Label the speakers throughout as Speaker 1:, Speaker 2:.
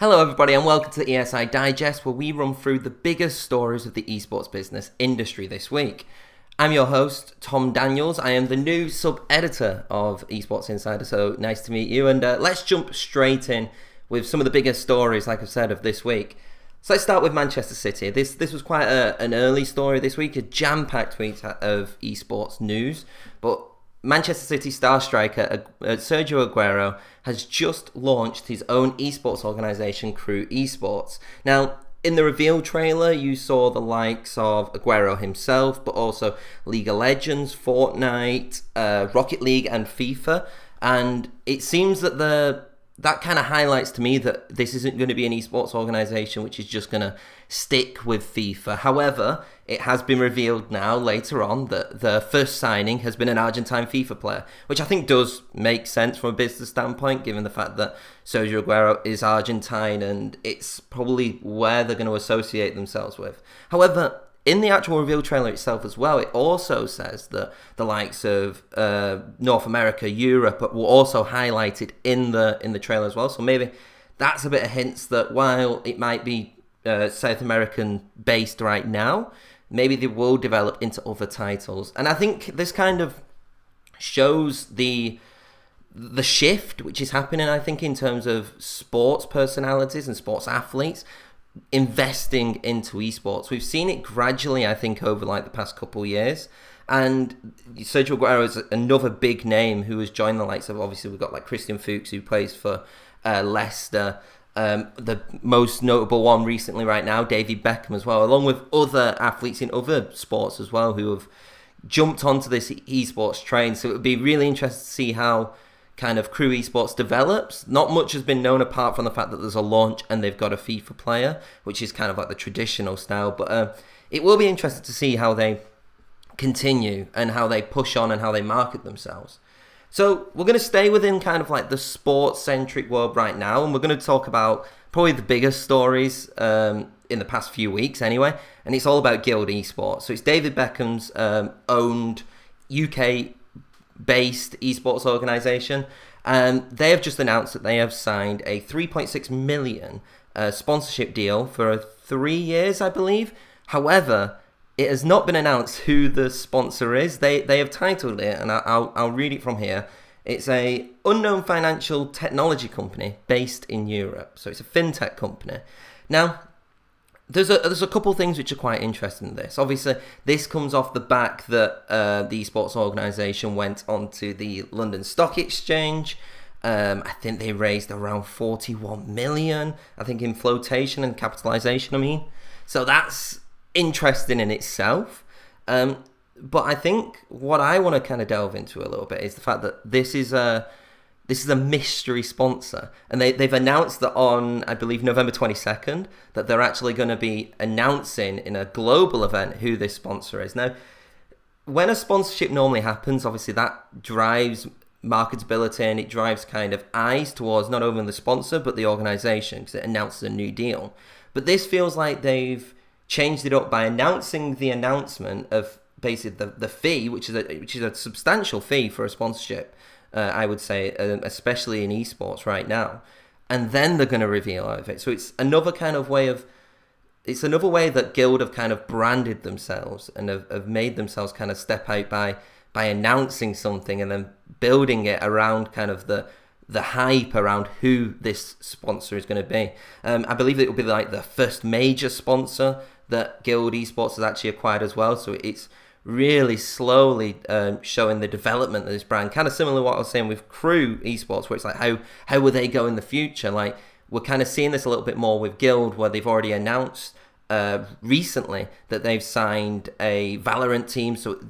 Speaker 1: Hello, everybody, and welcome to the ESI Digest, where we run through the biggest stories of the esports business industry this week. I'm your host, Tom Daniels. I am the new sub editor of Esports Insider, so nice to meet you. And uh, let's jump straight in with some of the biggest stories, like I've said, of this week. So let's start with Manchester City. This this was quite a, an early story this week, a jam-packed week of esports news. But Manchester City star striker uh, Sergio Aguero has just launched his own esports organization, KRÜ Esports. Now, in the reveal trailer, you saw the likes of Aguero himself, but also League of Legends, Fortnite, uh, Rocket League, and FIFA. And it seems that the that kind of highlights to me that this isn't going to be an esports organization which is just going to stick with FIFA. However, it has been revealed now later on that the first signing has been an Argentine FIFA player, which I think does make sense from a business standpoint, given the fact that Sergio Aguero is Argentine and it's probably where they're going to associate themselves with. However, in the actual reveal trailer itself as well, it also says that the likes of uh, North America, Europe were also highlighted in the in the trailer as well. So maybe that's a bit of hints that while it might be uh, South American based right now, maybe they will develop into other titles. And I think this kind of shows the the shift which is happening. I think in terms of sports personalities and sports athletes investing into esports. We've seen it gradually, I think, over like the past couple years. And Sergio Aguero is another big name who has joined the likes of obviously we've got like Christian Fuchs who plays for uh, Leicester. Um, the most notable one recently right now, David Beckham as well, along with other athletes in other sports as well who have jumped onto this esports train. So it would be really interesting to see how kind of KRÜ esports develops. Not much has been known apart from the fact that there's a launch and they've got a FIFA player, which is kind of like the traditional style. But uh, it will be interesting to see how they continue and how they push on and how they market themselves. So we're going to stay within kind of like the sports centric world right now, and we're going to talk about probably the biggest stories um, in the past few weeks, anyway. And it's all about Guild Esports. So it's David Beckham's um, owned UK based esports organization. Um, they have just announced that they have signed a 3.6 million uh, sponsorship deal for three years, I believe. However, it has not been announced who the sponsor is. They they have titled it, and I'll I'll read it from here. It's a unknown financial technology company based in Europe, so it's a fintech company. Now, there's a there's a couple things which are quite interesting in this. Obviously, this comes off the back that uh, the esports organisation went onto the London Stock Exchange. Um, I think they raised around 41 million. I think in flotation and capitalisation. I mean, so that's interesting in itself. Um, but I think what I want to kind of delve into a little bit is the fact that this is a this is a mystery sponsor, and they, they've announced that on, I believe, November 22nd, that they're actually going to be announcing in a global event who this sponsor is. Now, when a sponsorship normally happens, obviously that drives marketability and it drives kind of eyes towards not only the sponsor but the organization because it announces a new deal. But this feels like they've changed it up by announcing the announcement of basically the, the fee, which is a which is a substantial fee for a sponsorship uh, I would say, uh, especially in esports right now. And then they're going to reveal out of it. So it's another kind of way of, it's another way that Guild have kind of branded themselves and have, have made themselves kind of step out by by announcing something and then building it around kind of the the hype around who this sponsor is going to be. Um, I believe it will be like the first major sponsor that Guild Esports has actually acquired as well. So it's really slowly um, showing the development of this brand. Kind of similar to what I was saying with KRÜ Esports, where it's like how how will they go in the future? Like we're kind of seeing this a little bit more with Guild, where they've already announced uh, recently that they've signed a Valorant team, so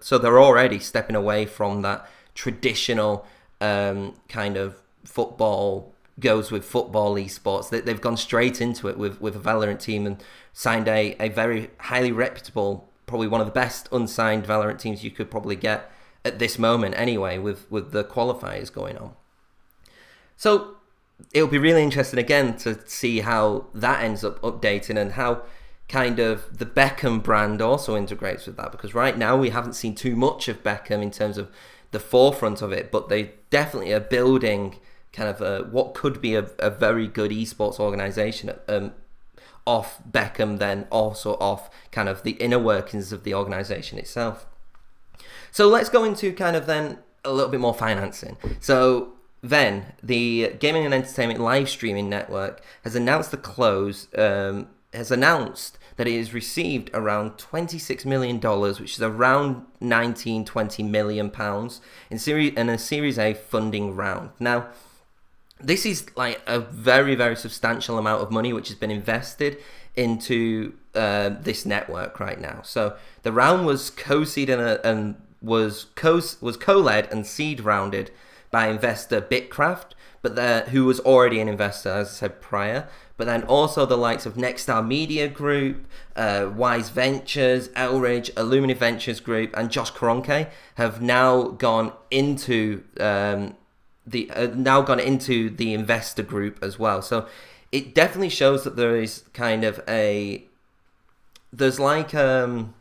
Speaker 1: so they're already stepping away from that traditional um, kind of football goes with football esports. They, they've gone straight into it with with a Valorant team and signed a, a very highly reputable probably one of the best unsigned Valorant teams you could probably get at this moment anyway with with the qualifiers going on. So it'll be really interesting again to see how that ends up updating and how kind of the Beckham brand also integrates with that because right now we haven't seen too much of Beckham in terms of the forefront of it, but they definitely are building kind of a, what could be a, a very good esports organization um, off Beckham, then also off kind of the inner workings of the organization itself. So let's go into kind of then a little bit more financing. So then the Gaming and Entertainment live streaming network has announced the close, um, has announced that it has received around $26 million, which is around 19, 20 million pounds in, series, in a Series A funding round. Now, this is like a very, very substantial amount of money which has been invested into uh, this network right now. So the round was co-seed and, uh, and was co was co-led and seed rounded by investor Bitkraft, but who was already an investor, as I said prior. But then also the likes of Nexstar Media Group, uh, Wise Ventures, Eldridge, Illumina Ventures Group, and Josh Kroenke have now gone into um, the uh, now gone into the investor group as well. So it definitely shows that there is kind of a there's like um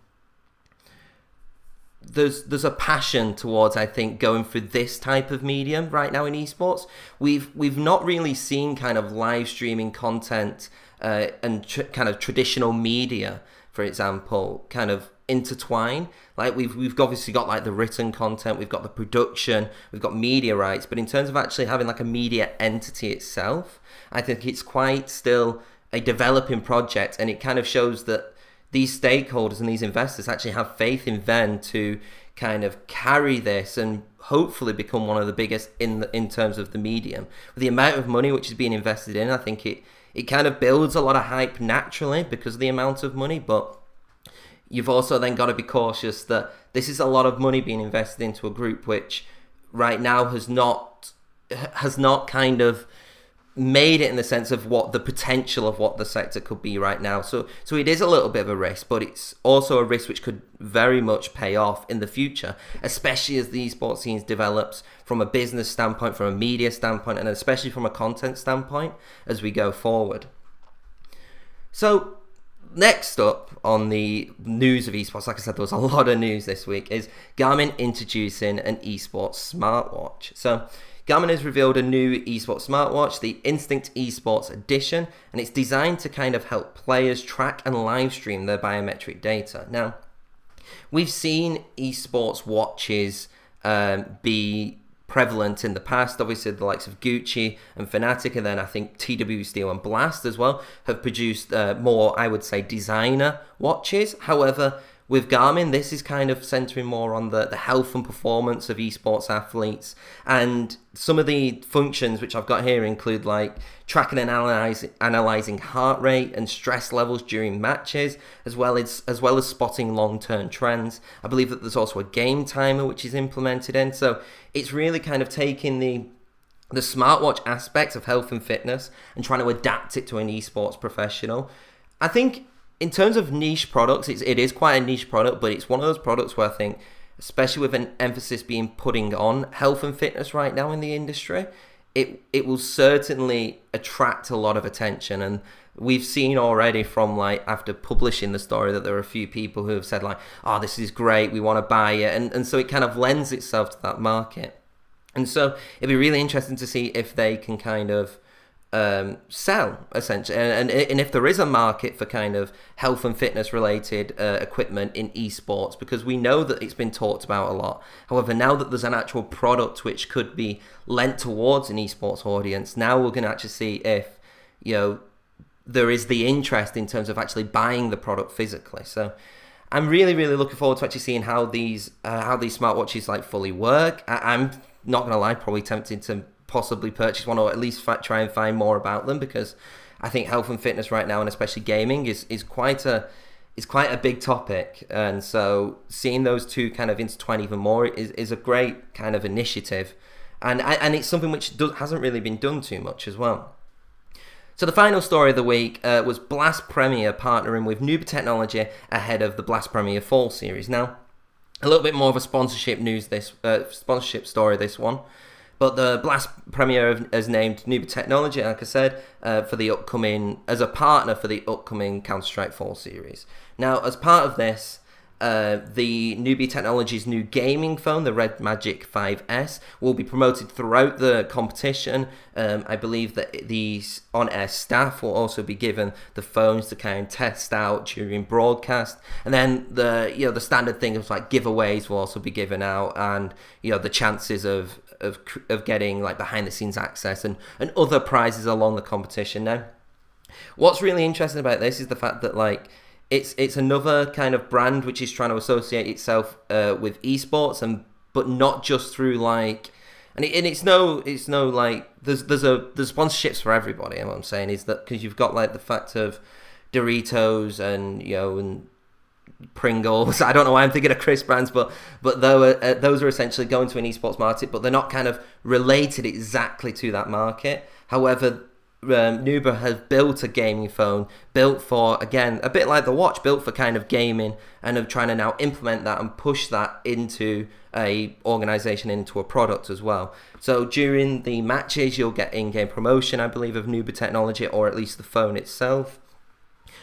Speaker 1: there's there's a passion towards I think going for this type of medium right now in esports. We've we've not really seen kind of live streaming content uh, and tr- kind of traditional media, for example, kind of intertwine. Like we've we've obviously got like the written content, we've got the production, we've got media rights, but in terms of actually having like a media entity itself, I think it's quite still a developing project, and it kind of shows that these stakeholders and these investors actually have faith in Venn to kind of carry this and hopefully become one of the biggest in the, in terms of the medium. The amount of money which is being invested in, I think it it kind of builds a lot of hype naturally because of the amount of money, but you've also then got to be cautious that this is a lot of money being invested into a group which right now has not has not kind of made it in the sense of what the potential of what the sector could be right now. So so it is a little bit of a risk, but it's also a risk which could very much pay off in the future, especially as the esports scene develops from a business standpoint, from a media standpoint, and especially from a content standpoint as we go forward. So next up on the news of esports, like I said, there was a lot of news this week, is Garmin introducing an esports smartwatch. So, Garmin has revealed a new esports smartwatch, the Instinct Esports Edition, and it's designed to kind of help players track and live stream their biometric data. Now, we've seen esports watches um, be prevalent in the past. Obviously, the likes of Gucci and Fnatic, and then I think TW Steel and Blast as well have produced uh, more, I would say, designer watches. However, with Garmin, this is kind of centering more on the, the health and performance of esports athletes. And some of the functions which I've got here include like tracking and analyzing, analyzing heart rate and stress levels during matches, as well as as well as spotting long-term trends. I believe that there's also a game timer which is implemented in. So it's really kind of taking the the smartwatch aspect of health and fitness and trying to adapt it to an esports professional. I think in terms of niche products, it's, it is quite a niche product, but it's one of those products where I think, especially with an emphasis being putting on health and fitness right now in the industry, it it will certainly attract a lot of attention. And we've seen already from like after publishing the story that there are a few people who have said like, "Oh, this is great, we want to buy it," and and so it kind of lends itself to that market. And so it'd be really interesting to see if they can kind of um, sell essentially, and, and, and if there is a market for kind of health and fitness related uh, equipment in esports, because we know that it's been talked about a lot. However, now that there's an actual product which could be lent towards an esports audience, now we're going to actually see if you know there is the interest in terms of actually buying the product physically. So. I'm really, really looking forward to actually seeing how these uh, how these smartwatches like fully work. I- I'm not gonna lie, probably tempted to possibly purchase one or at least try and find more about them because I think health and fitness right now and especially gaming is is quite a is quite a big topic and so seeing those two kind of intertwine even more is, is a great kind of initiative and and it's something which hasn't really been done too much as well. So the final story of the week uh, was Blast Premier partnering with Nubia Technology ahead of the Blast Premier Fall series. Now, a little bit more of a sponsorship news this uh, sponsorship story this one. But the Blast Premier has named Nubia Technology, like I said, uh, for the upcoming as a partner for the upcoming Counter Strike 4 series. Now, as part of this, uh, the Nubia Technologies' new gaming phone, the Red Magic 5S, will be promoted throughout the competition. Um, I believe that these on-air staff will also be given the phones to kind of test out during broadcast, and then the you know the standard things like giveaways will also be given out, and you know the chances of of of getting like behind the scenes access and and other prizes along the competition. Now, what's really interesting about this is the fact that like it's it's another kind of brand which is trying to associate itself uh, with esports and but not just through like and, it, and it's no it's no like there's there's a there's sponsorships for everybody and what i'm saying is that because you've got like the fact of doritos and you know and Pringles. I don't know why I'm thinking of crisp brands, but but though uh, those are essentially going to an esports market, but they're not kind of related exactly to that market. However, um, Nubia has built a gaming phone built for again a bit like the watch built for kind of gaming and of trying to now implement that and push that into a organization into a product as well so during the matches you'll get in-game promotion i believe of Nubia technology or at least the phone itself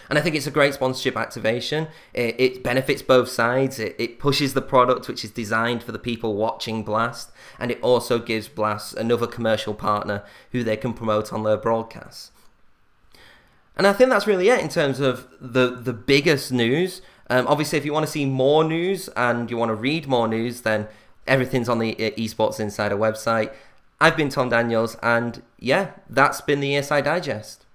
Speaker 1: and I think it's a great sponsorship activation. It, it benefits both sides. It, it, pushes the product, which is designed for the people watching Blast, and it also gives Blast another commercial partner who they can promote on their broadcasts. And I think that's really it in terms of the the biggest news. Um, obviously, if you want to see more news and you want to read more news, then everything's on the Esports Insider website. I've been Tom Daniels, and yeah, that's been the ESI Digest.